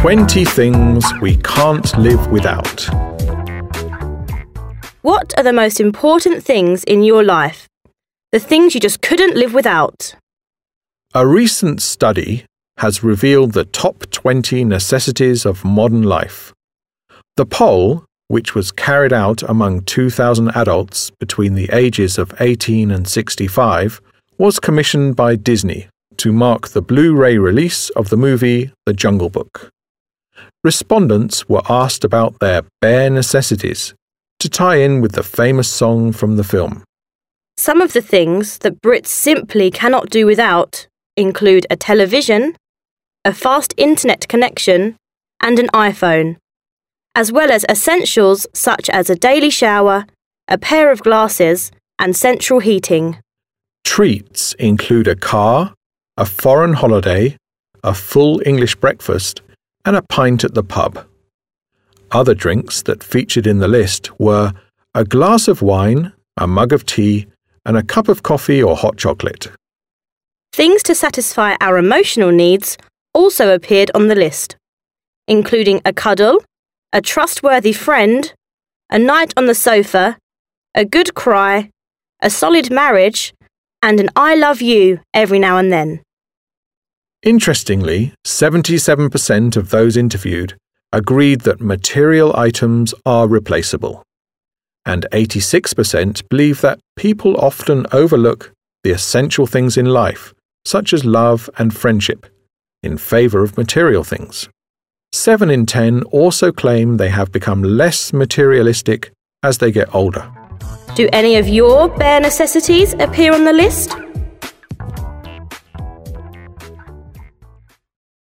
20 things we can't live without. What are the most important things in your life? The things you just couldn't live without. A recent study has revealed the top 20 necessities of modern life. The poll, which was carried out among 2,000 adults between the ages of 18 and 65, was commissioned by Disney to mark the Blu ray release of the movie The Jungle Book. Respondents were asked about their bare necessities to tie in with the famous song from the film. Some of the things that Brits simply cannot do without include a television, a fast internet connection, and an iPhone, as well as essentials such as a daily shower, a pair of glasses, and central heating. Treats include a car, a foreign holiday, a full English breakfast, and a pint at the pub. Other drinks that featured in the list were a glass of wine, a mug of tea, and a cup of coffee or hot chocolate. Things to satisfy our emotional needs also appeared on the list, including a cuddle, a trustworthy friend, a night on the sofa, a good cry, a solid marriage, and an I love you every now and then. Interestingly, 77% of those interviewed agreed that material items are replaceable, and 86% believe that people often overlook the essential things in life, such as love and friendship, in favour of material things. 7 in 10 also claim they have become less materialistic as they get older. Do any of your bare necessities appear on the list?